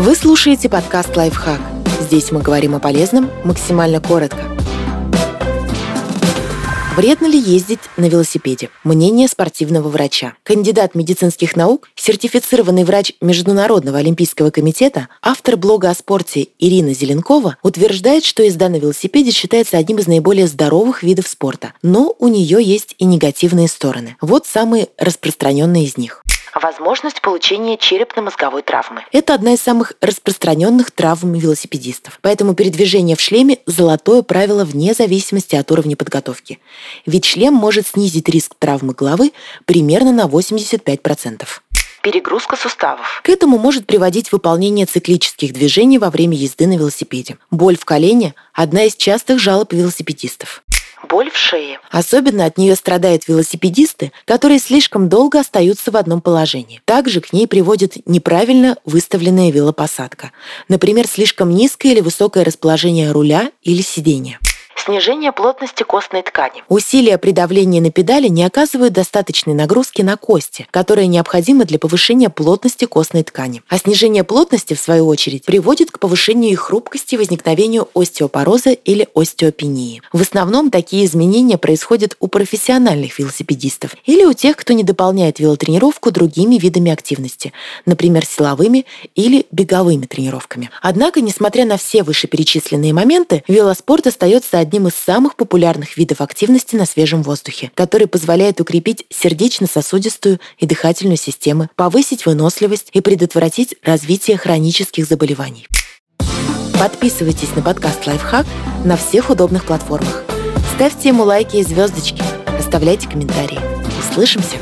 Вы слушаете подкаст «Лайфхак». Здесь мы говорим о полезном максимально коротко. Вредно ли ездить на велосипеде? Мнение спортивного врача. Кандидат медицинских наук, сертифицированный врач Международного олимпийского комитета, автор блога о спорте Ирина Зеленкова утверждает, что езда на велосипеде считается одним из наиболее здоровых видов спорта, но у нее есть и негативные стороны. Вот самые распространенные из них возможность получения черепно-мозговой травмы. Это одна из самых распространенных травм велосипедистов. Поэтому передвижение в шлеме – золотое правило вне зависимости от уровня подготовки. Ведь шлем может снизить риск травмы головы примерно на 85% перегрузка суставов. К этому может приводить выполнение циклических движений во время езды на велосипеде. Боль в колене – одна из частых жалоб велосипедистов боль в шее. Особенно от нее страдают велосипедисты, которые слишком долго остаются в одном положении. Также к ней приводит неправильно выставленная велопосадка. Например, слишком низкое или высокое расположение руля или сидения снижение плотности костной ткани. Усилия при давлении на педали не оказывают достаточной нагрузки на кости, которая необходима для повышения плотности костной ткани. А снижение плотности, в свою очередь, приводит к повышению их хрупкости и возникновению остеопороза или остеопении. В основном такие изменения происходят у профессиональных велосипедистов или у тех, кто не дополняет велотренировку другими видами активности, например, силовыми или беговыми тренировками. Однако, несмотря на все вышеперечисленные моменты, велоспорт остается одним из самых популярных видов активности на свежем воздухе, который позволяет укрепить сердечно-сосудистую и дыхательную системы, повысить выносливость и предотвратить развитие хронических заболеваний. Подписывайтесь на подкаст «Лайфхак» на всех удобных платформах. Ставьте ему лайки и звездочки, оставляйте комментарии. Услышимся!